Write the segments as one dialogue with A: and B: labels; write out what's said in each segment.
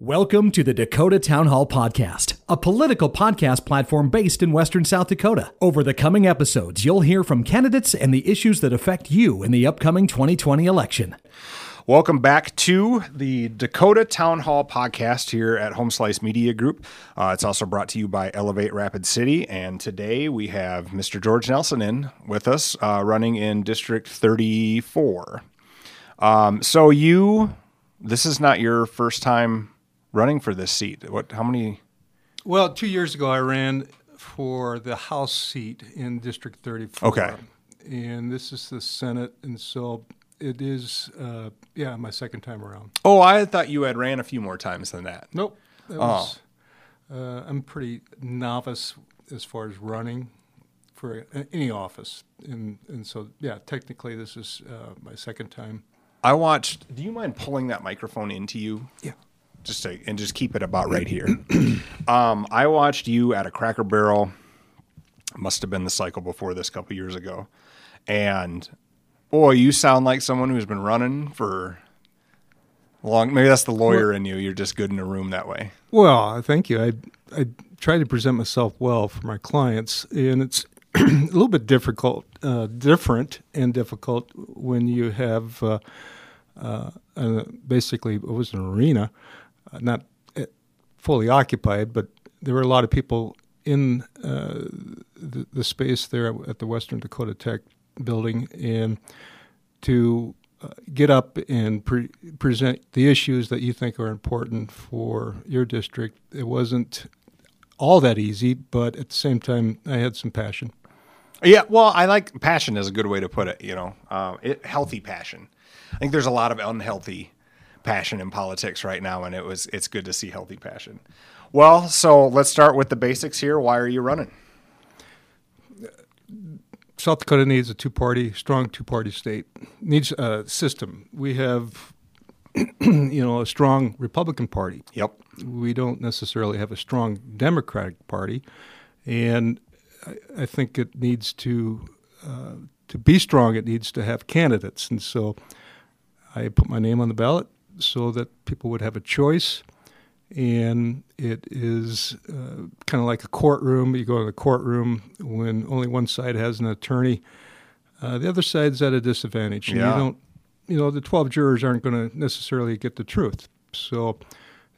A: Welcome to the Dakota Town Hall Podcast, a political podcast platform based in Western South Dakota. Over the coming episodes, you'll hear from candidates and the issues that affect you in the upcoming 2020 election.
B: Welcome back to the Dakota Town Hall podcast here at Home Slice Media Group. Uh, it's also brought to you by Elevate Rapid City. And today we have Mr. George Nelson in with us, uh, running in District 34. Um, so, you, this is not your first time running for this seat. What? How many?
C: Well, two years ago, I ran for the House seat in District 34.
B: Okay.
C: And this is the Senate, and so it is, uh, yeah, my second time around.
B: Oh, I thought you had ran a few more times than that.
C: Nope. That was, uh, I'm pretty novice as far as running for any office, and and so yeah, technically this is uh, my second time.
B: I watched. Do you mind pulling that microphone into you?
C: Yeah.
B: Just to, and just keep it about right here. um, I watched you at a Cracker Barrel. Must have been the cycle before this, a couple years ago, and boy, you sound like someone who's been running for long. Maybe that's the lawyer in you. You're just good in a room that way.
C: Well, thank you. I I try to present myself well for my clients, and it's a little bit difficult, uh, different and difficult when you have uh, uh, uh, basically it was an arena, not uh, fully occupied, but there were a lot of people in uh, the, the space there at the Western Dakota Tech building, and to uh, get up and pre- present the issues that you think are important for your district. It wasn't all that easy, but at the same time, I had some passion.
B: Yeah, well, I like passion is a good way to put it. You know, uh, it, healthy passion. I think there's a lot of unhealthy passion in politics right now, and it was it's good to see healthy passion. Well, so let's start with the basics here. Why are you running?
C: South Dakota needs a two-party, strong two-party state. Needs a system. We have, you know, a strong Republican Party.
B: Yep.
C: We don't necessarily have a strong Democratic Party, and I, I think it needs to uh, to be strong. It needs to have candidates, and so I put my name on the ballot so that people would have a choice. And it is uh, kind of like a courtroom. You go to the courtroom when only one side has an attorney. Uh, the other side's at a disadvantage.
B: Yeah.
C: You don't, you know, the 12 jurors aren't going to necessarily get the truth. So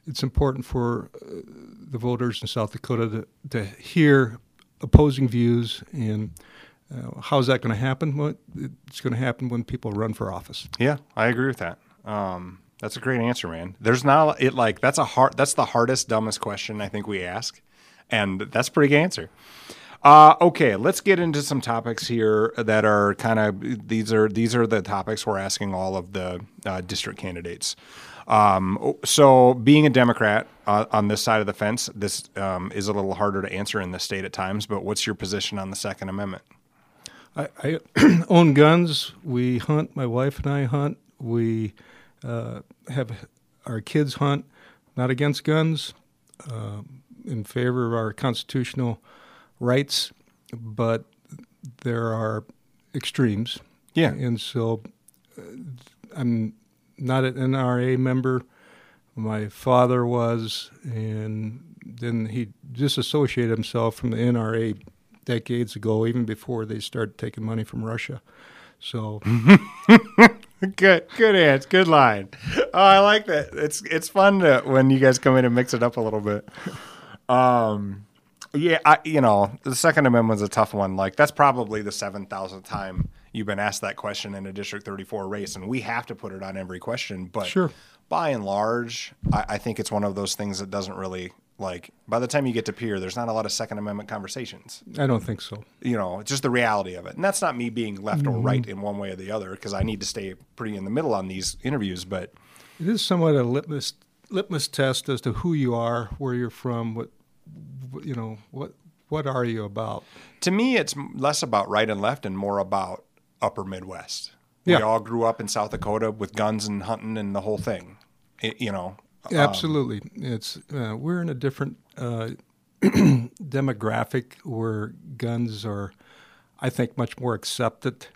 C: it's important for uh, the voters in South Dakota to, to hear opposing views. And uh, how's that going to happen? Well, it's going to happen when people run for office.
B: Yeah, I agree with that. Um, that's a great answer, man. There's not it like that's a hard that's the hardest, dumbest question I think we ask, and that's a pretty good answer. Uh, okay, let's get into some topics here that are kind of these are these are the topics we're asking all of the uh, district candidates. Um, so, being a Democrat uh, on this side of the fence, this um, is a little harder to answer in the state at times. But what's your position on the Second Amendment?
C: I, I own guns. We hunt. My wife and I hunt. We uh, have our kids hunt. Not against guns, um in favor of our constitutional rights, but there are extremes.
B: Yeah.
C: And so uh, I'm not an NRA member. My father was, and then he disassociated himself from the NRA decades ago, even before they started taking money from Russia. So
B: Good, good answer. Good line. Oh, I like that. It's it's fun to, when you guys come in and mix it up a little bit. Um, yeah, I, you know, the Second Amendment's a tough one. Like that's probably the seven thousandth time you've been asked that question in a District Thirty Four race, and we have to put it on every question. But
C: Sure.
B: by and large, I, I think it's one of those things that doesn't really like. By the time you get to Pierre, there's not a lot of Second Amendment conversations
C: I don't think so.
B: you know, it's just the reality of it. And that's not me being left or right in one way or the other because I need to stay pretty in the middle on these interviews. But
C: It is somewhat a litmus litmus test as to who you are, where you're from, what you know, what what are you about?
B: to me, it's less about right and left and more about upper Midwest. We all grew up in South Dakota with guns and hunting and the whole thing. It, you know,
C: Absolutely, it's uh, we're in a different uh, demographic where guns are, I think, much more accepted,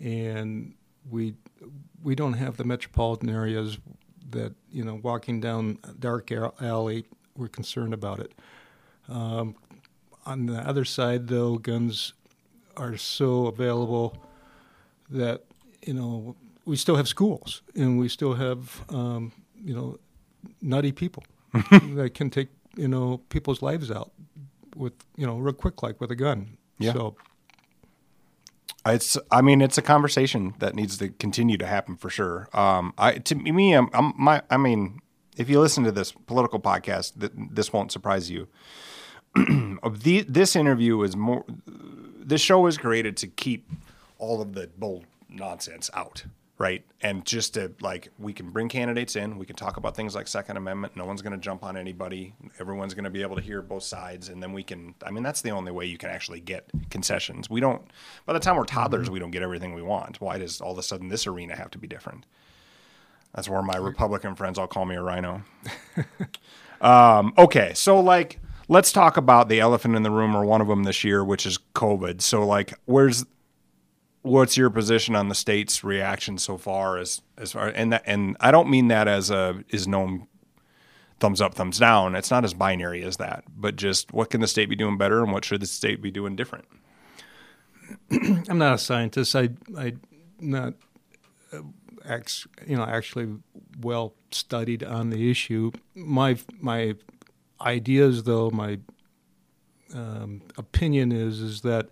C: and we we don't have the metropolitan areas that you know walking down a dark alley, we're concerned about it. Um, on the other side, though, guns are so available that you know we still have schools and we still have um, you know nutty people that can take you know people's lives out with you know real quick like with a gun.
B: Yeah.
C: So
B: It's, I mean, it's a conversation that needs to continue to happen for sure. Um, I, to me, I'm, I'm my, I mean, if you listen to this political podcast, th- this won't surprise you. the, this interview is more, this show is created to keep all of the bold nonsense out, right? And just to like, we can bring candidates in, we can talk about things like Second Amendment. No one's going to jump on anybody. Everyone's going to be able to hear both sides, and then we can. I mean, that's the only way you can actually get concessions. We don't. By the time we're toddlers, we don't get everything we want. Why does all of a sudden this arena have to be different? That's where my Republican friends all call me a RINO. um, okay, so like, let's talk about the elephant in the room, or one of them this year, which is COVID. So like, where's what's your position on the state's reaction so far as as far and that and I don't mean that as a is known thumbs up thumbs down it's not as binary as that but just what can the state be doing better and what should the state be doing different
C: I'm not a scientist. I I not uh, ex, you know actually well studied on the issue. My my ideas though my um, opinion is is that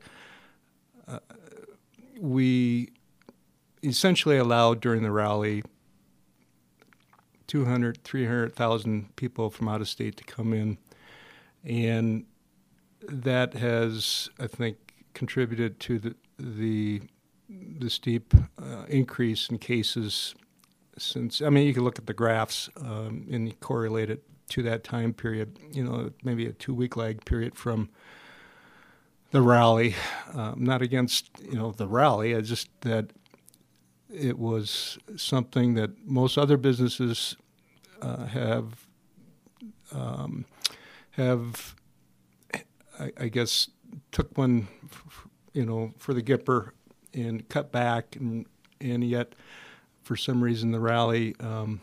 C: uh, we essentially allowed during the rally 200 300,000 people from out of state to come in. And that has I think contributed to the the the steep uh, increase in cases since I mean you can look at the graphs um, and correlate it to that time period you know maybe a two week lag period from the rally. Um, not against you know the rally it's just that it was something that most other businesses uh, have um, have I, I guess took one you know for the Gipper and cut back and and yet for some reason the rally um,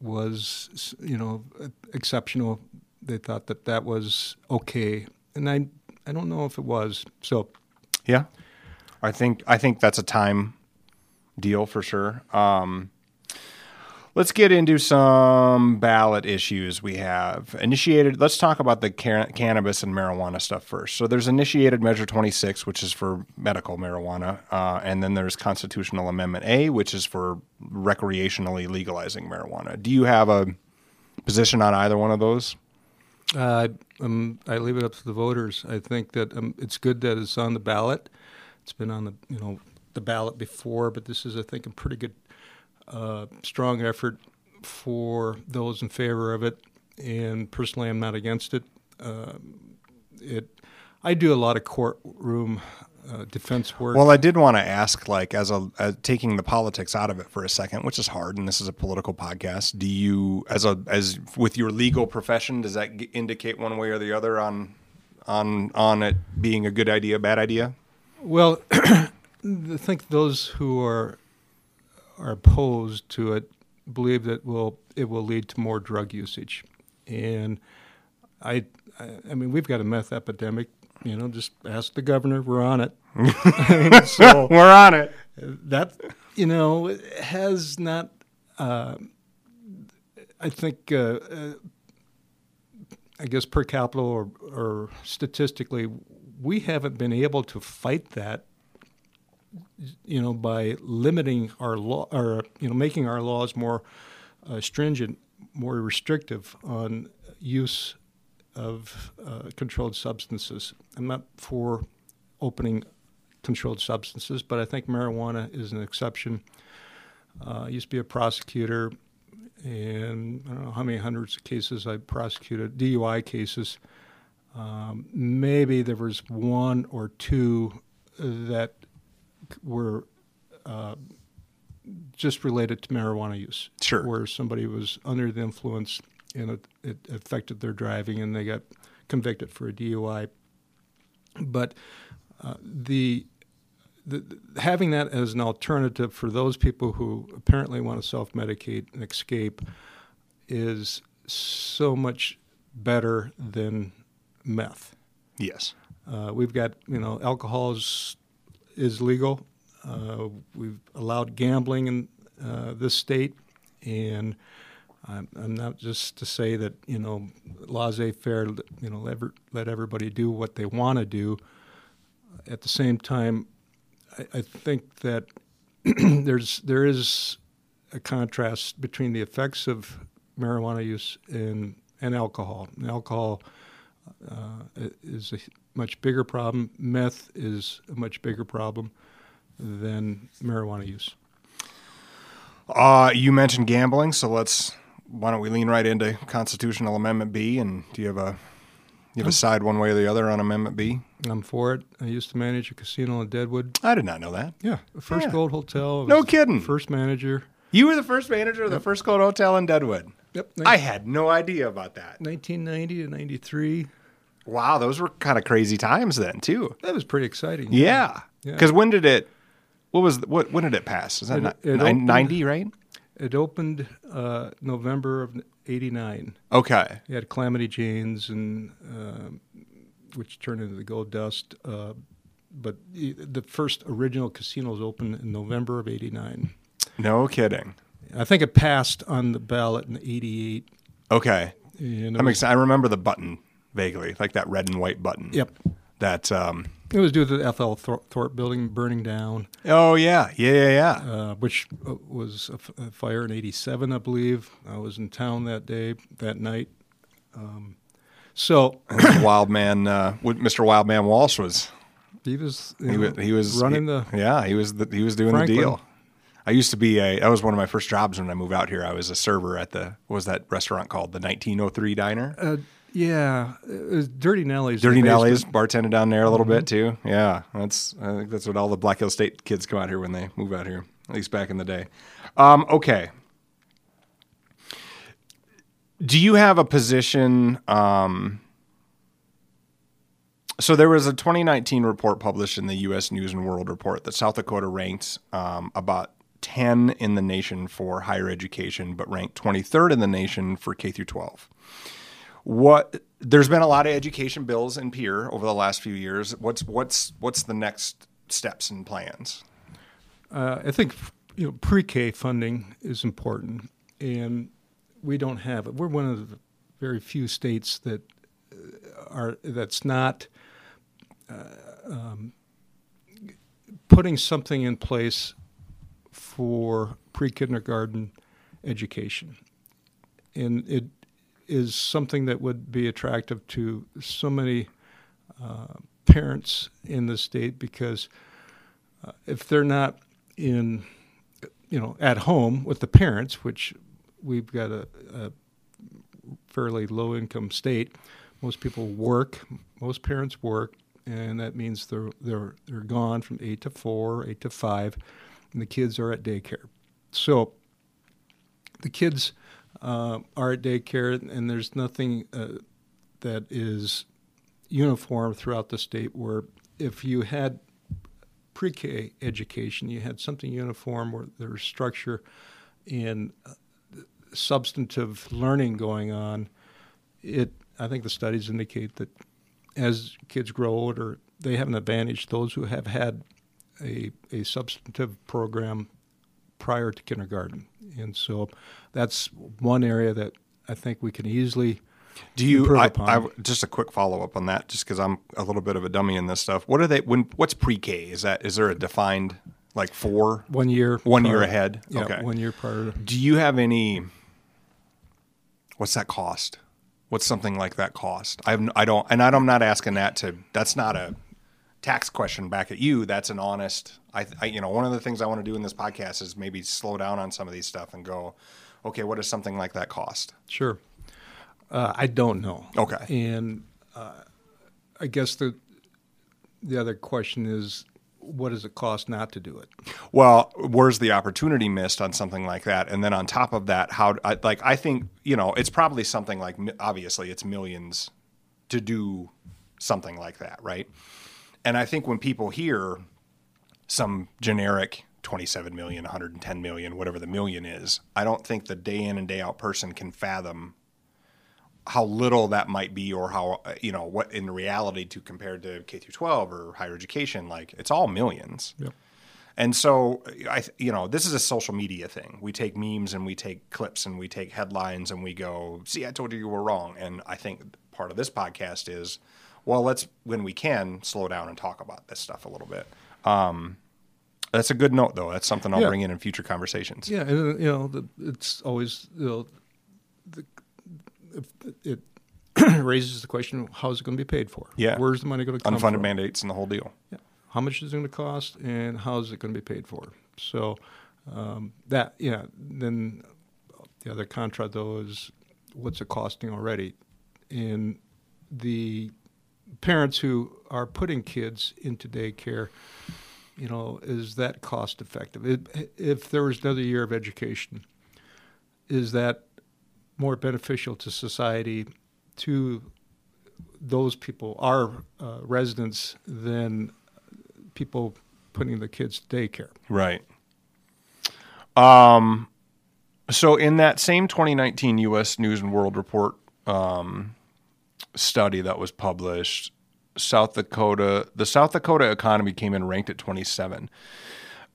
C: was you know exceptional. They thought that that was okay. And I I don't know if it was. So
B: yeah. I think I think that's a time deal for sure um, Let's get into some ballot issues we have. Initiated, let's talk about the can- cannabis and marijuana stuff first. So there's initiated Measure 26, which is for medical marijuana. Uh, and then there's Constitutional Amendment A, which is for recreationally legalizing marijuana. Do you have a position on either one of those?
C: Uh, um, I leave it up to the voters. I think that um, it's good that it's on the ballot. It's been on the you know the ballot before, but this is I think a pretty good uh, strong effort for those in favor of it, and personally, I'm not against it. Uh, it, I do a lot of courtroom uh, defense work.
B: Well, I did want to ask, like, as a as taking the politics out of it for a second, which is hard, and this is a political podcast. Do you, as a as with your legal profession, does that g- indicate one way or the other on on on it being a good idea, bad idea?
C: Well, I think those who are are opposed to it believe that will it will lead to more drug usage, and I, I, I mean we've got a meth epidemic. You know, just ask the governor. We're on it. so
B: We're on it.
C: that you know has not. Uh, I think. Uh, uh, I guess per capita or, or statistically, we haven't been able to fight that you know, by limiting our law, or you know, making our laws more uh, stringent, more restrictive on use of uh, controlled substances. I'm not for opening controlled substances, but I think marijuana is an exception. Uh, I used to be a prosecutor, and I don't know how many hundreds of cases I prosecuted, DUI cases. Um, maybe there was one or two that were uh, just related to marijuana use.
B: Sure.
C: Where somebody was under the influence and it, it affected their driving and they got convicted for a DUI. But uh, the the, having that as an alternative for those people who apparently want to self-medicate and escape is so much better than meth.
B: Yes.
C: Uh, we've got you know alcohol is is legal. Uh, we've allowed gambling in uh, this state, and I'm, I'm, not just to say that you know laissez-faire. You know, let, let everybody do what they want to do. At the same time, I, I think that there's there is a contrast between the effects of marijuana use and and alcohol. And alcohol uh, is a much bigger problem. Meth is a much bigger problem than marijuana use.
B: Uh, you mentioned gambling, so let's why don't we lean right into constitutional amendment B? And do you have a you have a side one way or the other on amendment B?
C: I'm for it. I used to manage a casino in Deadwood.
B: I did not know that.
C: Yeah, the first
B: Yeah.
C: Gold Hotel.
B: No kidding.
C: First manager.
B: You were the first manager of the First Gold Hotel in Deadwood.
C: Yep.
B: I had no idea about that.
C: 1990 to 93.
B: Wow, those were kind of crazy times then too.
C: That was pretty exciting.
B: Yeah,
C: Yeah.
B: because when did it? What was the, what? When did it pass? Is that
C: It- it
B: nine-
C: opened-
B: 90, right?
C: It opened uh, November of 89.
B: Okay.
C: You had Calamity Janes, and um which turned into the Gold Dust. Uh, but the first original casinos opened in November of '89.
B: No kidding.
C: I think it passed on the ballot in '88.
B: Okay.
C: And was,
B: makes. I remember the button vaguely, like that red and white button.
C: Yep.
B: That. Um,
C: It was due to the FL Thor- Thorpe building burning down,
B: oh yeah, yeah, yeah, yeah.
C: uh, which uh, was a, f- a fire in '87, I believe. I was in town that day, that night. Um, so
B: Wild man, uh, Mr. Wildman Walsh was.
C: he was,
B: He was. He was
C: running
B: he-
C: the.
B: Yeah, he was. The, he was doing
C: Franklin.
B: the deal. I used to be a. That was one of my first jobs when I moved out here. I was a server at the. What was that restaurant called? The 1903 Diner.
C: Uh, yeah, Dirty Nelly's.
B: Dirty. Nelly's bartended down there a little bit
C: Mm-hmm.
B: too. Yeah, that's I think that's what all the Black Hills State kids come out here when they move out here. At least back in the day. Um, okay. Do you have a position? Um, so there was a 2019 report published in the U.S. News and World Report that South Dakota ranked um, about 10 in the nation for higher education, but ranked 23rd in the nation for K through 12 what there's been a lot of education bills in Pierre over the last few years. What's what's what's the next steps and plans?
C: Uh, I think you know pre-K funding is important, and we don't have it. We're one of the very few states that uh, are that's not uh, um, putting something in place for pre-kindergarten education, and it is something that would be attractive to so many uh, parents in the state because uh, if they're not in, you know, at home with the parents, which we've got a, a fairly low income state, most people work, most parents work, and that means they're they're they're gone from eight to four, eight to five, and the kids are at daycare. So the kids uh, are at daycare, and there's nothing uh, that is uniform throughout the state. Where if you had pre-K education, you had something uniform where there was structure and uh, substantive learning going on. It, I think, the studies indicate that as kids grow older, they have an advantage. Those who have had a a substantive program prior to kindergarten, and so that's one area that I think we can easily.
B: Do you? I,
C: upon.
B: I, just a quick follow up on that, just because I'm a little bit of a dummy in this stuff. What are they? When what's pre K? Is that is there a defined like four?
C: One year.
B: One year ahead?
C: Yeah,
B: Okay.
C: one year prior.
B: Do you have any? What's that cost? What's something like that cost? I have, I don't, and I'm not asking that to. That's not a tax question back at you. That's an honest. I, I you know, one of the things I want to do in this podcast is maybe slow down on some of these stuff and go, okay, what does something like that cost?
C: Sure. Uh, I don't know.
B: Okay.
C: And uh, I guess the the other question is, what does it cost not to do it?
B: Well, where's the opportunity missed on something like that? And then on top of that, how I, like I think you know it's probably something like obviously it's millions to do something like that, right? And I think when people hear some generic 27 million, 110 million, whatever the million is. I don't think the day in and day out person can fathom how little that might be or how uh, you know what in reality to compare to K through 12 or higher education like it's all millions. And so I you know this is a social media thing. We take memes and we take clips and we take headlines and we go, "See, I told you you were wrong." And I think part of this podcast is well, let's when we can slow down and talk about this stuff a little bit. Um, that's a good note, though. That's something I'll
C: Yeah.
B: bring in in future conversations.
C: Yeah, and uh, you know, the, it's always you know, the, if it raises the question: How is it going to be paid for?
B: Yeah.
C: where's the money going to come
B: Unfunded
C: from?
B: mandates and the whole deal.
C: Yeah. How much is it going to cost, and how is it going to be paid for? So um, that, yeah. Then the other contra though is what's it costing already, and the parents who are putting kids into daycare, you know, is that cost effective? If there was another year of education, is that more beneficial to society, to those people, our uh, residents, than people putting the kids to daycare?
B: Right. Um, so in that same 2019 U.S. News and World Report um, study that was published, South Dakota, the South Dakota economy came in ranked at 27.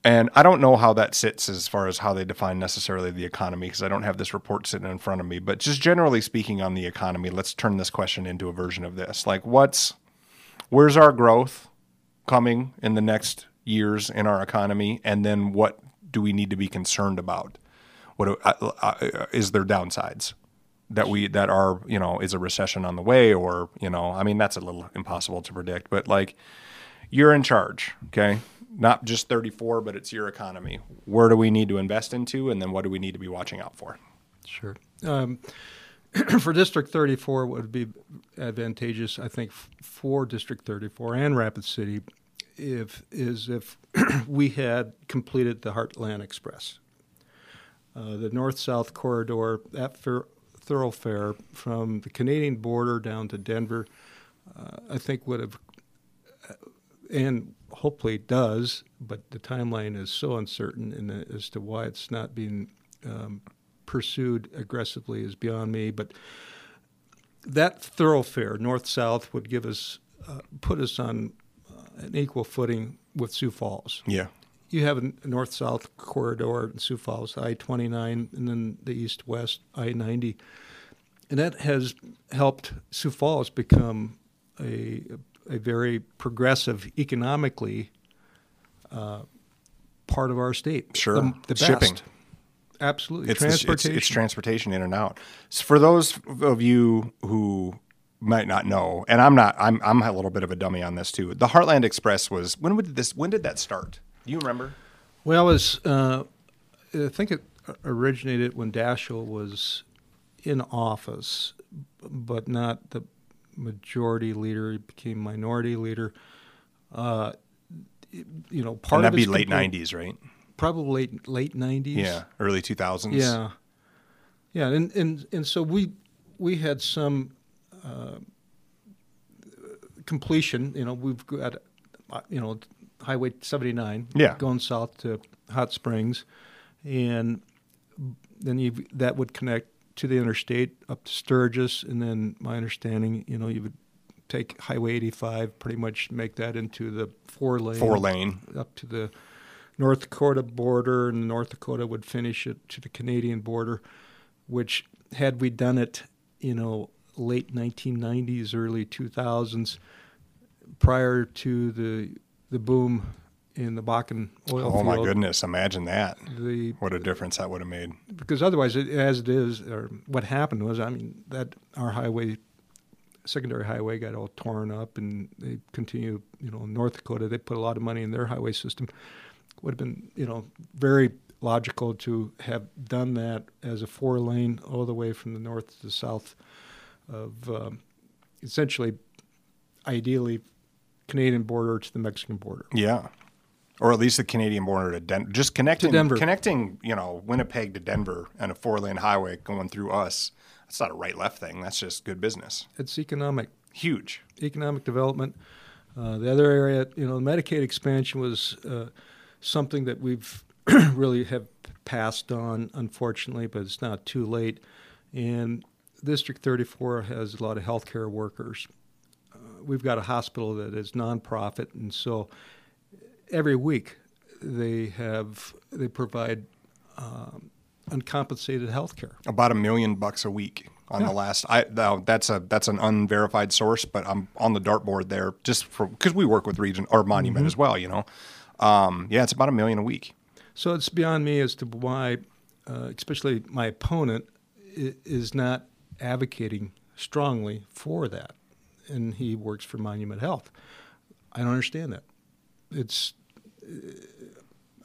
B: And I don't know how that sits as far as how they define necessarily the economy because I don't have this report sitting in front of me. But just generally speaking on the economy, let's turn this question into a version of this. Like, what's where's our growth coming in the next years in our economy, and then what do we need to be concerned about? What do- uh, uh, is there downsides that we that are you know is a recession on the way, or you know I mean that's a little impossible to predict, but like you're in charge, okay? Not just 34, but it's your economy. Where do we need to invest into, and then what do we need to be watching out for?
C: Sure. Um, for District 34, what would be advantageous, I think, for District 34 and Rapid City, if is if we had completed the Heartland Express, uh, the north-south corridor, that thor- thoroughfare from the Canadian border down to Denver, uh, I think would have, and hopefully does, but the timeline is so uncertain in as to why it's not being um, pursued aggressively is beyond me. But that thoroughfare, north south, would give us, uh, put us on uh, an equal footing with Sioux Falls.
B: Yeah,
C: You have a north south corridor in Sioux Falls, I 29, and then the east west, I 90. And that has helped Sioux Falls become a, a very progressive economically uh, part of our state.
B: Sure.
C: The, the best.
B: Shipping.
C: Absolutely.
B: it's, the- it's-
C: Transportation.
B: It's, transportation in and out. So for those of you who might not know, and I'm not, I'm I'm a little bit of a dummy on this too. The Heartland Express was when would this? When did that start? Do you remember?
C: Well, was uh, I think it originated when Daschle was in office, but not the majority leader. He became minority leader. Uh, you know, part
B: and that'd
C: of
B: be late '90s, right?
C: probably late late nineties.
B: Yeah, early 2000s.
C: Yeah, yeah, and and and so we we had some uh, completion. You know, we've got uh, you know Highway 79.
B: Yeah.
C: going south to Hot Springs, and then you that would connect to the interstate up to Sturgis, and then my understanding, you know, you would take Highway 85, pretty much make that into the four lane
B: four lane.
C: up to the North Dakota border, and North Dakota would finish it to the Canadian border, which had we done it, you know, late 1990s, early 2000s, prior to the the boom in the Bakken oil
B: Oh
C: field.
B: my goodness! Imagine that.
C: The
B: What a difference that would have made.
C: because otherwise, it, as it is, or what happened was, I mean, that our highway, secondary highway, got all torn up, and they continue. You know, North Dakota, they put a lot of money in their highway system. Would have been, you know, very logical to have done that as a four lane all the way from the north to the south of um, essentially, ideally, Canadian border to the Mexican border.
B: Yeah. Or at least the Canadian border to Denver. Just connecting, to
C: Denver.
B: connecting, you know, Winnipeg to Denver and a four lane highway going through us. That's not a right left thing. That's just good business.
C: It's economic.
B: Huge.
C: economic development. Uh, the other area, you know, the Medicaid expansion was uh, something that we've really have passed on, unfortunately, but it's not too late. And District 34 has a lot of healthcare workers. We've got a hospital that is nonprofit, and so every week they have they provide um, uncompensated health care.
B: About a million bucks a week on
C: Yeah.
B: the last. I no, that's a that's an unverified source, but I'm on the dartboard there just for because we work with Region or Monument
C: Mm-hmm.
B: as well. You know, um, yeah, it's about a million a week.
C: So it's beyond me as to why, uh, especially my opponent, is not advocating strongly for that, and he works for Monument Health. I don't understand that. It's, uh,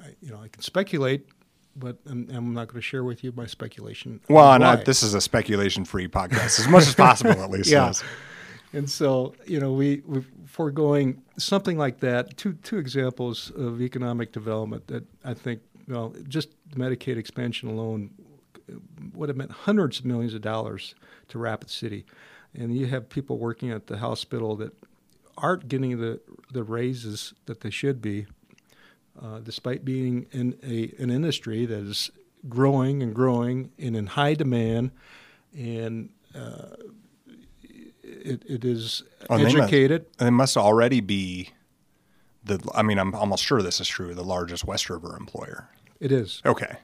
C: I, you know, I can speculate, but I'm, I'm not going to share with you my speculation.
B: Well, and I, this is a speculation-free podcast as much as possible, at least.
C: Yeah.
B: yes.
C: And so, you know, we we foregoing something like that. Two two examples of economic development that I think, well, just Medicaid expansion alone would have meant hundreds of millions of dollars to Rapid City, and you have people working at the hospital that aren't getting the the raises that they should be, uh, despite being in a an industry that is growing and growing and in high demand, and uh, it, it is
B: Oh, they must-
C: educated.
B: It must already be the. I mean, I'm almost sure this is true. The largest West River employer.
C: It is.
B: Okay.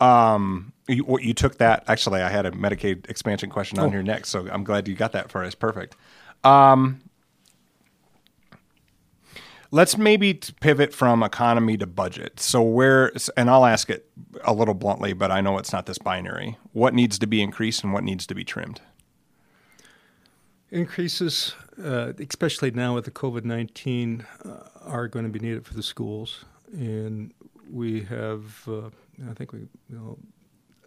B: Um, you, you took that. Actually, I had a Medicaid expansion question on
C: Oh.
B: here next, so I'm glad you got that for us. Perfect. Um, let's maybe pivot from economy to budget. So where, and I'll ask it a little bluntly, but I know it's not this binary. What needs to be increased and what needs to be trimmed?
C: Increases, uh, especially now with the COVID 19, uh, are going to be needed for the schools. And we have, uh, I think we, you know,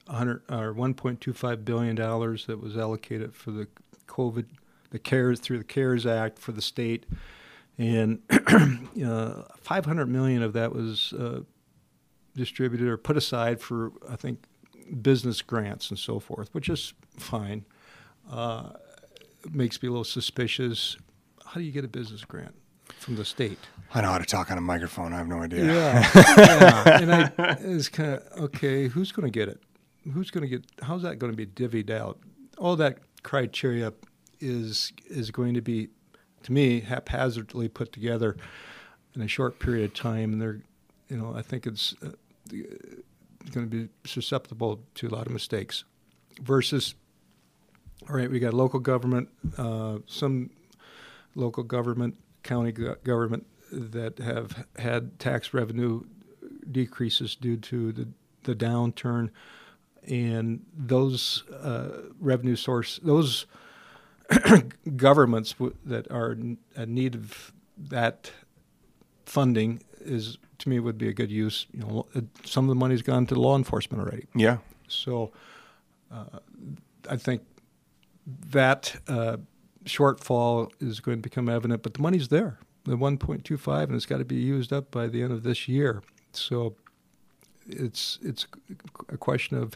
C: 100 or 1.25 billion dollars that was allocated for the COVID, the CARES through the CARES Act for the state, and uh, 500 million of that was uh, distributed or put aside for I think business grants and so forth, which is fine. Uh, makes me a little suspicious. How do you get a business grant from the state?
B: I know how to talk on a microphone. I have no idea.
C: Yeah, yeah. And I it's kind of okay. Who's going to get it? Who's going to get? How's that going to be divvied out? All that criteria is is going to be, to me, haphazardly put together in a short period of time, and they're, you know, I think it's uh, going to be susceptible to a lot of mistakes. Versus, all right, we got local government, uh, some local government, county go- government that have had tax revenue decreases due to the, the downturn, and those uh, revenue source, those governments w- that are in need of that funding is to me would be a good use. You know, some of the money's gone to law enforcement already.
B: Yeah.
C: So uh, I think that uh, shortfall is going to become evident, but the money's there, the 1.25, and it's got to be used up by the end of this year. So it's it's a question of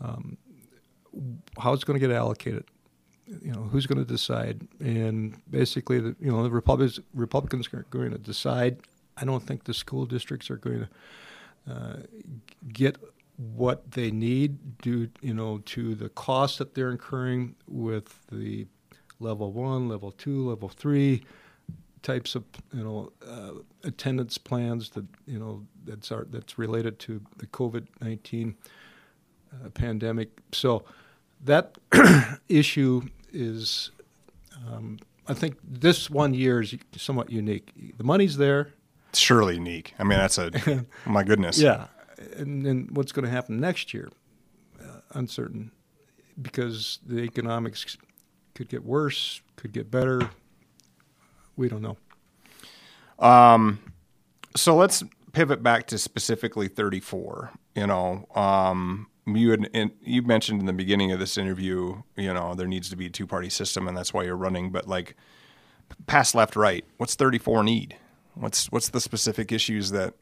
C: um, how it's going to get allocated. You know, who's going to decide? And basically, the, you know, the Republicans Republicans are going to decide. I don't think the school districts are going to uh, get what they need due, you know, to the cost that they're incurring with the level one, level two, level three types of, you know, uh, attendance plans that, you know, that's our, that's related to the COVID nineteen uh, pandemic. So that issue is, um, I think, this one year is somewhat unique. The money's there.
B: It's surely unique. I mean, that's a, my goodness.
C: Yeah, and then what's going to happen next year? Uh, uncertain, because the economics could get worse, could get better. We don't know.
B: Um, so let's pivot back to specifically 34 you know um, you had in, you mentioned in the beginning of this interview you know there needs to be a two party system and that's why you're running but like pass left right what's 34 need what's what's the specific issues that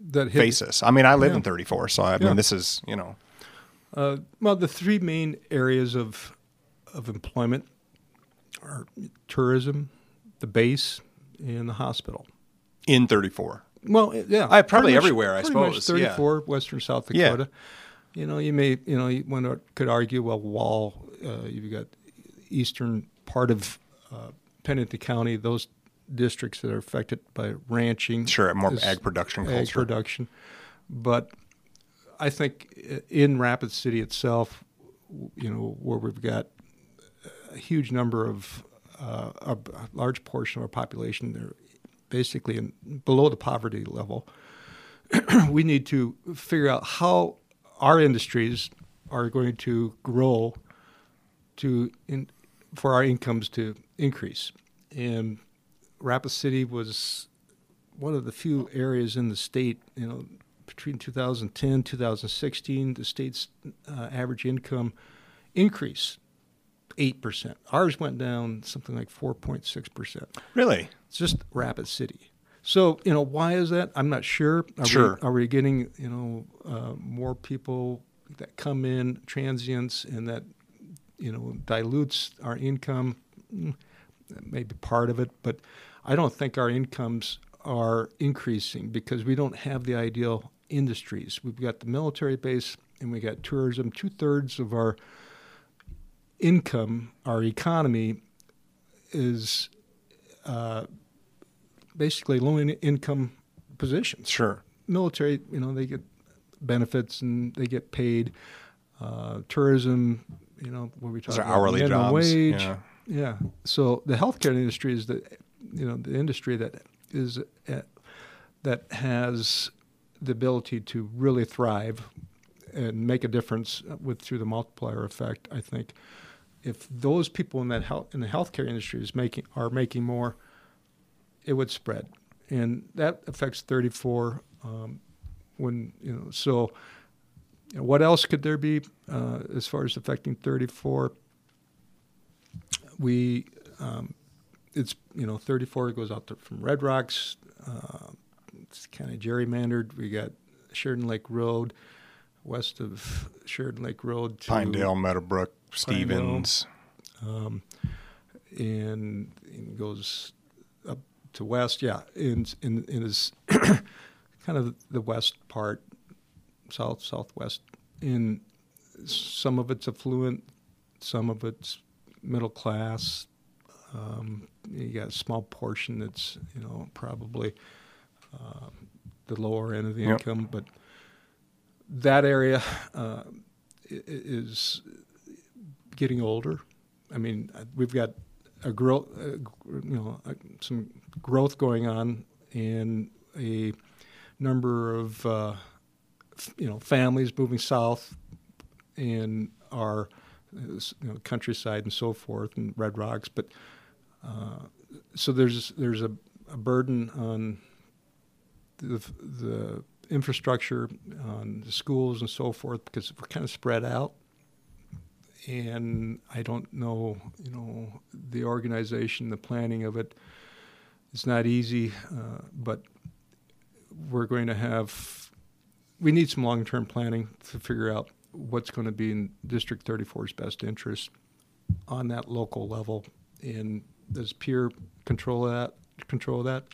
C: That hit,
B: face us i mean i live in 34 so i
C: Yeah.
B: mean this is you know
C: Uh, well, the three main areas of of employment are tourism, the base, and the hospital.
B: in 34.
C: Well, yeah,
B: I- probably
C: much-
B: everywhere, I suppose, yeah.
C: 34, Western South Dakota. Yeah. You know, you may, you know, one could argue, well, Wall, uh, you've got eastern part of uh, Pennington County, those districts that are affected by ranching.
B: Sure, more ag production
C: ag
B: culture.
C: production. But I think in Rapid City itself, you know, where we've got a huge number of uh, a, a large portion of our population, they're basically in, below the poverty level. we need to figure out how our industries are going to grow to in, for our incomes to increase. And Rapid City was one of the few areas in the state, you know, between 2010 2016, the state's uh, average income increased 8%. Ours went down something like 4.6%.
B: Really?
C: It's just Rapid City. So, you know, why is that? I'm not sure. Are
B: Sure.
C: We, are we getting, you know, uh, more people that come in, transients, and that, you know, dilutes our income? Mm, that may be part of it, but I don't think our incomes are increasing because we don't have the ideal industries. We've got the military base and we got tourism. Two thirds of our income, our economy, is uh, basically low in- income positions.
B: Sure.
C: Military, you know, they get benefits and they get paid. Uh, tourism, you know, where we talk about
B: hourly
C: minimum
B: jobs,
C: wage.
B: yeah.
C: yeah. So the healthcare industry is the, you know, the industry that is uh, that has the ability to really thrive and make a difference with through the multiplier effect. I think if those people in that health in the healthcare industry is making are making more, it would spread, and that affects 34. Um, when you know, so you know, what else could there be uh, as far as affecting 34? We um, it's you know 34 goes out to, from Red Rocks. Uh, it's kind of gerrymandered. We got Sheridan Lake Road, west of Sheridan Lake Road to
B: Pinedale, Meadowbrook, Stevens.
C: um, and it goes up to west. Yeah, and and, and is kind of the west part, south southwest. In some of it's affluent, some of it's middle class. Um, you got a small portion that's you know probably uh, the lower end of the
B: Yep.
C: income, but that area uh, is getting older. I mean, uh, we've got a growth, uh, you know, uh, some growth going on, and a number of uh, f- you know families moving south, in our uh, you know, countryside and so forth, and Red Rocks. But uh, so there's there's a, a burden on the, the infrastructure, on the schools and so forth, because we're kind of spread out and I don't know, you know, the organization, the planning of it. It's not easy, uh, but we're going to have. We need some long-term planning to figure out what's going to be in District 34's best interest on that local level. And does Pierre control that? Control that?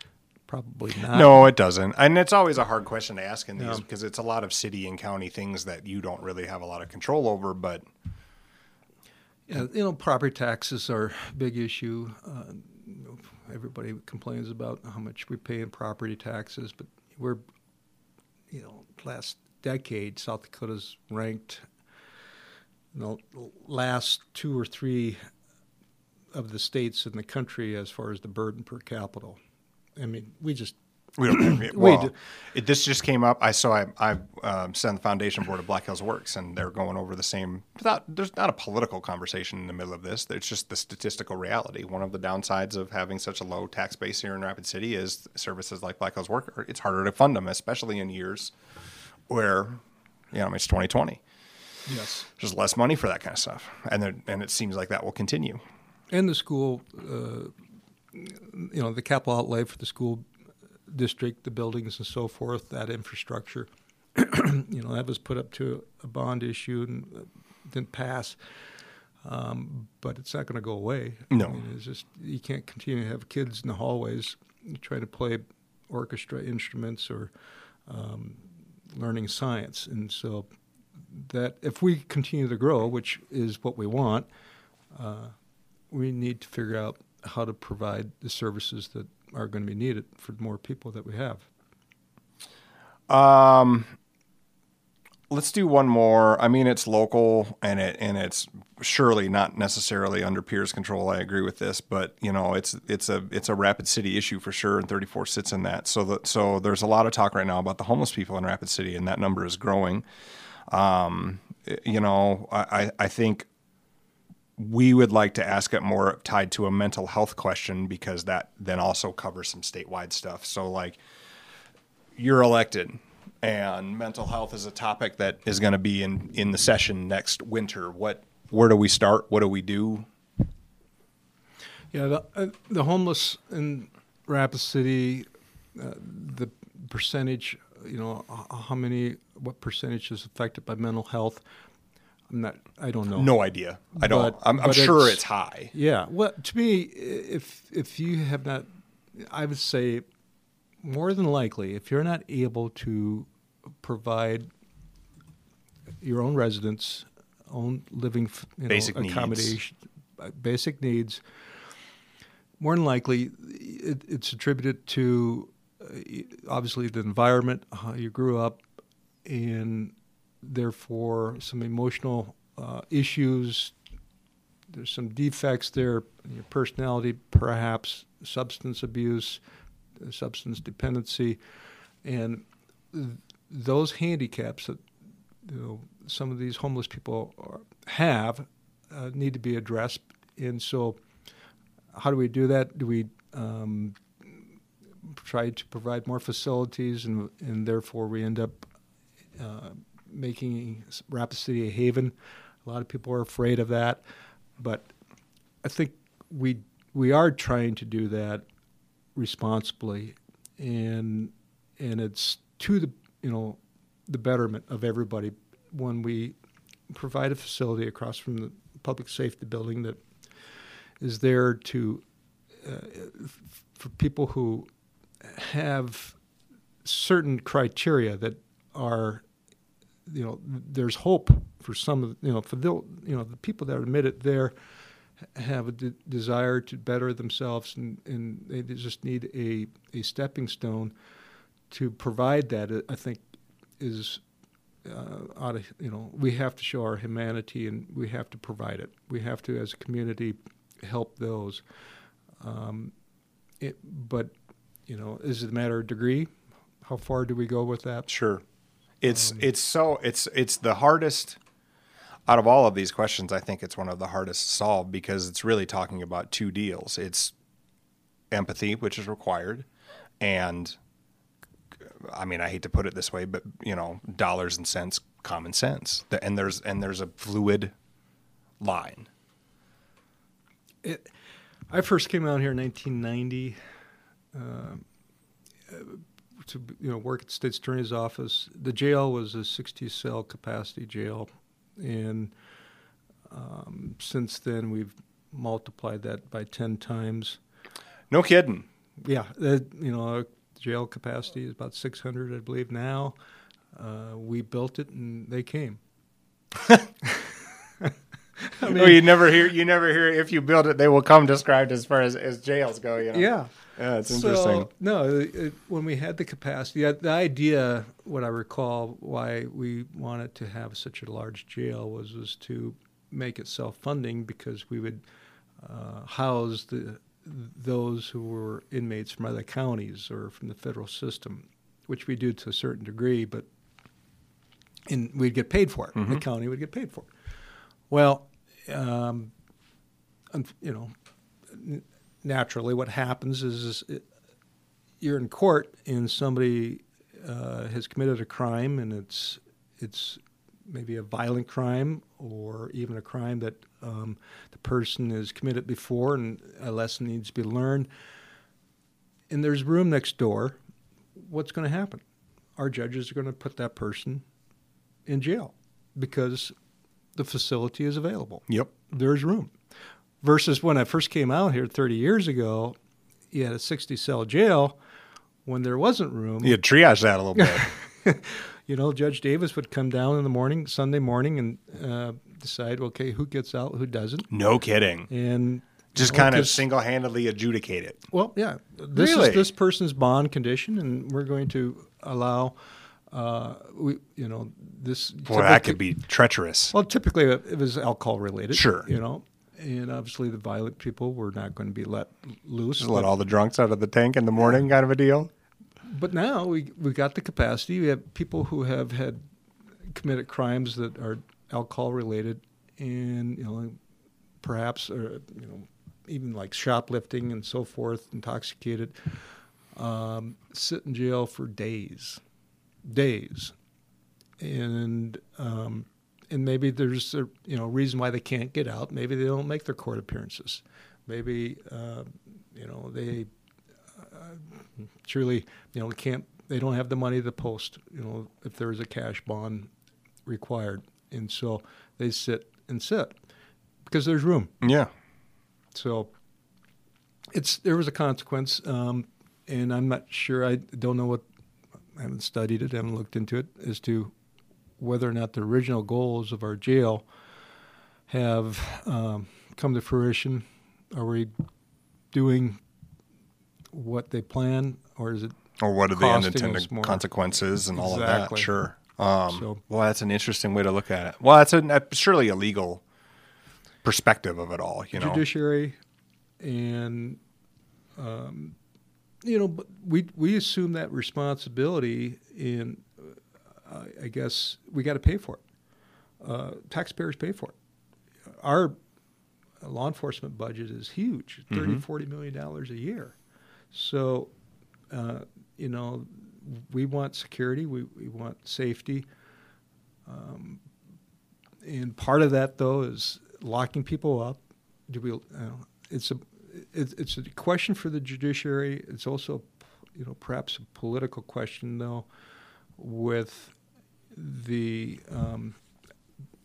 C: Probably not.
B: No, it doesn't. And it's always a hard question to ask in these
C: Yeah.
B: because it's a lot of city and county things that you don't really have a lot of control over. But
C: Yeah, you know, property taxes are a big issue. Uh, everybody complains about how much we pay in property taxes, but we're, you know, last decade, South Dakota's ranked, know, last two or three of the states in the country as far as the burden per capita. I mean, we just
B: we don't.
C: We
B: well,
C: do.
B: it, this just came up. I saw. I I um, sent the foundation board of Black Hills Works, and they're going over the same. Without, there's not a political conversation in the middle of this. It's just the statistical reality. One of the downsides of having such a low tax base here in Rapid City is services like Black Hills Work. It's harder to fund them, especially in years where, you know, it's 2020.
C: yes.
B: There's less money for that kind of stuff, and there, and it seems like that will continue.
C: And the school, uh, you know, the capital outlay for the school district, the buildings and so forth, that infrastructure, you know, that was put up to a bond issue and uh, didn't pass. Um, but it's not going to go away.
B: No.
C: I mean, it's just you can't continue to have kids in the hallways trying to play orchestra instruments or um, learning science. And so that if we continue to grow, which is what we want, uh, we need to figure out how to provide the services that are going to be needed for more people that we have.
B: Um, let's do one more. I mean, it's local and it and it's surely not necessarily under Pierre's control. I agree with this, but you know, it's it's a it's a Rapid City issue for sure, and 34 sits in that. So that so there's a lot of talk right now about the homeless people in Rapid City, and that number is growing. Um, you know, I I think we would like to ask it more tied to a mental health question because that then also covers some statewide stuff. So like you're elected and mental health is a topic that is going to be in in the session next winter. What where do we start? What do we do?
C: Yeah, the, uh, the homeless in Rapid City, uh, the percentage, you know, how many, what percentage is affected by mental health? I'm not. I don't know.
B: No idea. I don't.
C: But-
B: I'm, I'm
C: but
B: sure
C: it's-
B: it's high.
C: Yeah. Well, to me, if if you have not, I would say, more than likely, if you're not able to provide your own residence, own living, you know,
B: Basic needs.
C: accommodation, uh, basic needs, more than likely, it, it's attributed to uh, obviously the environment, how you grew up, and therefore some emotional uh, issues. There's some defects there your personality, perhaps substance abuse, substance dependency, and th- those handicaps that you know some of these homeless people are, have uh, need to be addressed. And so, how do we do that? Do we um, try to provide more facilities, and and therefore we end up uh, making Rapid City a haven? A lot of people are afraid of that, but I think we we are trying to do that responsibly, and and it's to the you know the betterment of everybody when we provide a facility across from the public safety building that is there to uh, for people who have certain criteria that are you know there's hope for some of you know for the you know the people that are admitted there have a de- desire to better themselves and, and they just need a, a stepping stone to provide that uh, I think is uh, out of you know we have to show our humanity and we have to provide it. We have to as a community help those. Um, it, but you know is it a matter of degree? How far do we go with that?
B: Sure. It's it's so it's it's the hardest out of all of these questions. I think it's one of the hardest to solve because it's really talking about two deals. It's empathy, which is required, and I mean I hate to put it this way, but you know dollars and cents, common sense. And there's and there's a fluid line.
C: it, I first came out here in 1990 um, uh, to you know work at the state's attorney's office. The jail was a 60 cell capacity jail, and um, since then we've multiplied that by 10 times.
B: No kidding.
C: Yeah, the, you know, jail capacity is about 600, I believe now. Uh, we built it, and they came.
B: oh, you never hear you never hear if you build it, they will come described as far as, as jails go. You know?
C: Yeah.
B: Yeah, it's
C: So,
B: interesting.
C: no, it, it- when we had the capacity, the idea, what I recall, why we wanted to have such a large jail was was to make it self-funding because we would uh, house the those who were inmates from other counties or from the federal system, which we do to a certain degree, but and we'd get paid for it. The county would get paid for it. Well, um, you know, naturally, what happens is, is you're in court and somebody uh, has committed a crime, and it's it's maybe a violent crime or even a crime that um, the person has committed before, and a lesson needs to be learned. And there's room next door. What's going to happen? Our judges are going to put that person in jail because the facility is available
B: Yep.
C: there's room. Versus when I first came out here 30 years ago, you had a 60 cell jail when there wasn't room,
B: You had triage that a little bit.
C: you know, Judge Davis would come down in the morning, Sunday morning, and uh, decide, okay, who gets out, who doesn't,
B: no kidding.
C: and
B: Just kind of single handedly adjudicate it.
C: Well, yeah, this
B: Really?
C: is this person's bond condition, and we're going to allow, uh, we, you know, this.
B: Boy, that could be treacherous.
C: Well, typically it was alcohol related.
B: Sure.
C: You know, and obviously the violent people were not going to be let loose.
B: Just let all the drunks out of the tank in the morning, kind of a deal.
C: But now we we got the capacity. We have people who have had committed crimes that are alcohol related, and you know, perhaps or you know, even like shoplifting and so forth, intoxicated, um, sit in jail for days, days, and um, and maybe there's a you know reason why they can't get out. Maybe they don't make their court appearances. Maybe uh, you know they truly, you know, can't they don't have the money to post, you know, if there is a cash bond required, and so they sit and sit because there's room.
B: Yeah.
C: So it's there was a consequence, um, and I'm not sure. I don't know what. I haven't studied it. I haven't looked into it as to whether or not the original goals of our jail have um, come to fruition. Are we doing what they plan, or is it
B: Or what are the unintended consequences and all of that? Sure. Um,
C: So-
B: well, that's an interesting way to look at it. Well, that's a, surely a legal perspective of it all. You know.
C: judiciary and um, you know but we we assume that responsibility in uh, I guess we got to pay for it. Uh, taxpayers pay for it. Our law enforcement budget is huge 30 40 million dollars a year. So uh, you know we want security we, we want safety. Um, and part of that though is locking people up. Do we it's a it's, it's a question for the judiciary. It's also you know perhaps a political question though with the um,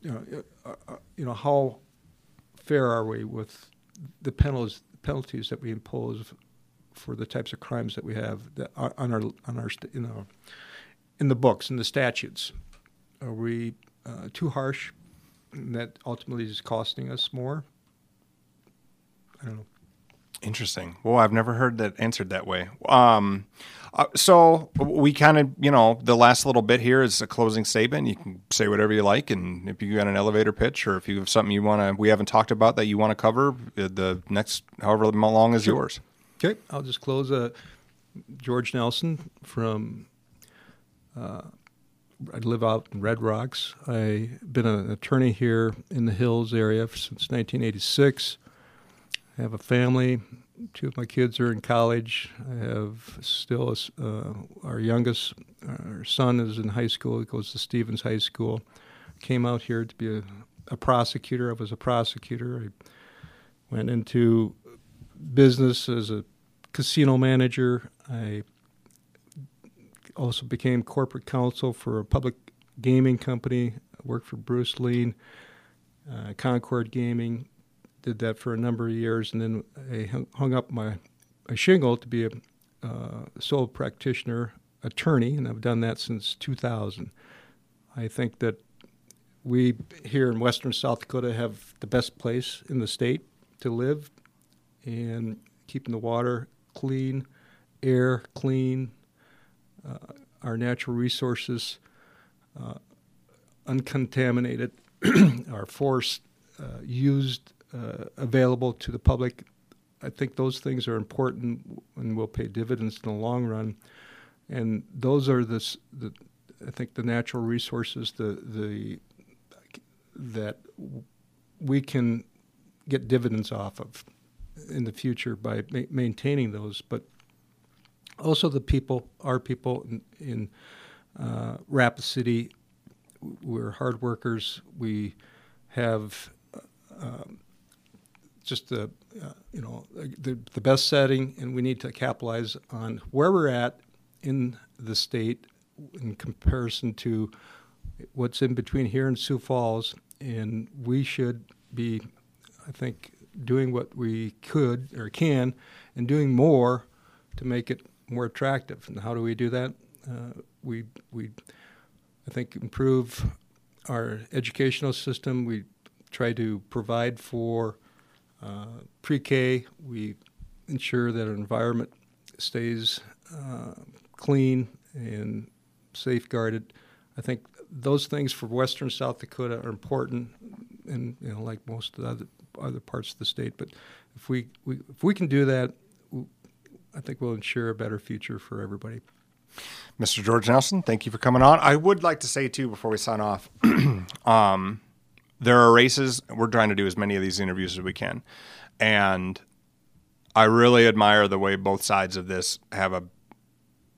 C: you know uh, uh, you know how fair are we with the penalties penalties that we impose for the types of crimes that we have that on our on our you know in the books in the statutes? Are we uh, too harsh and that ultimately is costing us more? I don't know
B: Interesting. Well, I've never heard that answered that way. Um, uh, so we kind of, you know, the last little bit here is a closing statement. You can say whatever you like, and if you got an elevator pitch or if you have something you want to, we haven't talked about that you want to cover, uh, the next however long is yours.
C: Okay, I'll just close. Uh, George Nelson from. Uh, I live out in Red Rocks. I've been an attorney here in the Hills area since 1986. I have a family. Two of my kids are in college. I have still a uh, our youngest, our son is in high school. He goes to Stevens High School. Came out here to be a, a prosecutor. I was a prosecutor. I went into business as a casino manager. I also became corporate counsel for a public gaming company. I worked for Bruce Lean, uh, Concord Gaming. Did that for a number of years, and then I hung, up my, my shingle to be a uh, sole practitioner attorney, and I've done that since 2000. I think that we here in western South Dakota have the best place in the state to live and keeping the water clean, air clean, uh, our natural resources uh, uncontaminated, our forests uh, used, uh, available to the public. I think those things are important and will pay dividends in the long run. And those are the, the I think, the natural resources, the the that we can get dividends off of in the future by ma- maintaining those, but also the people, our people in, in uh, Rapid City, we're hard workers. We have uh, um, just the uh, you know the, the best setting, and we need to capitalize on where we're at in the state in comparison to what's in between here and Sioux Falls, and we should be, I think, doing what we could or can, and doing more to make it more attractive. And how do we do that? Uh, we we I think improve our educational system. We try to provide for uh, pre-K. We ensure that our environment stays uh, clean and safeguarded. I think those things for Western South Dakota are important, and you know, like most other, other parts of the state. But if we, we if we can do that, I think we'll ensure a better future for everybody.
B: Mr. George Nelson, thank you for coming on. I would like to say too before we sign off, um, there are races. We're trying to do as many of these interviews as we can, and I really admire the way both sides of this have a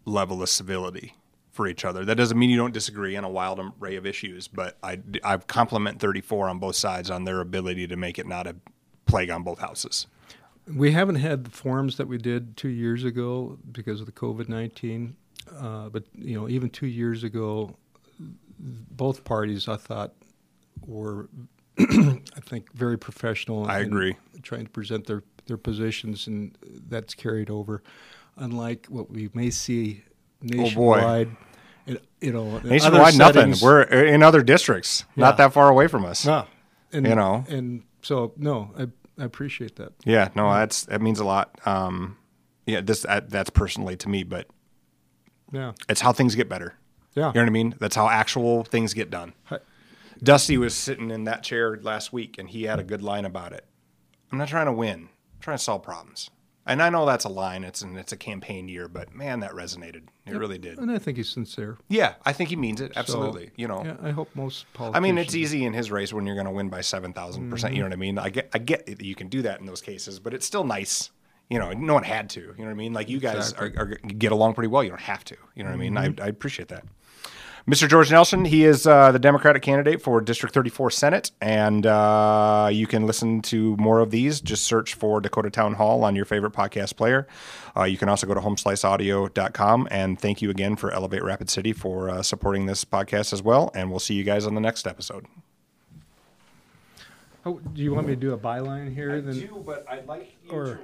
B: level of civility for each other. That doesn't mean you don't disagree on a wild array of issues, but I I compliment 34 on both sides on their ability to make it not a plague on both houses.
C: We haven't had the forums that we did two years ago because of the COVID 19. Uh, but you know, even two years ago, both parties I thought were, I think, very professional.
B: I agree.
C: Trying to present their their positions, and that's carried over. Unlike what we may see nationwide.
B: Oh you know, nationwide, nothing. We're in other districts, yeah. not that far away from us.
C: No,
B: and, you know,
C: and so no, I, I appreciate that.
B: Yeah, no, yeah. that's that means a lot. Um, yeah, this that's personally to me, but
C: yeah.
B: It's how things get better.
C: Yeah.
B: You know what I mean? That's how actual things get done. Dusty was sitting in that chair last week and he had a good line about it. I'm not trying to win. I'm trying to solve problems. And I know that's a line. It's and it's a campaign year, but man, that resonated. It yep. really did.
C: And I think he's sincere.
B: Yeah, I think he means it. Absolutely.
C: So,
B: you know.
C: Yeah, I hope most politicians.
B: I mean, it's easy in his race when you're going to win by seven thousand percent. You know what I mean? I get, I get that you can do that in those cases, but it's still nice you know, no one had to. You know what I mean? Like you guys exactly. are, are, get along pretty well. You don't have to. You know what mm-hmm. I mean? I, I, appreciate that. Mr. George Nelson, he is uh, the Democratic candidate for District 34 Senate, and uh, you can listen to more of these. Just search for Dakota Town Hall on your favorite podcast player. Uh, you can also go to homesliceaudio.com, and thank you again for Elevate Rapid City for uh, supporting this podcast as well. And we'll see you guys on the next episode.
C: Oh, do you want me to do a byline here?
B: I then? do, but I'd like you or, to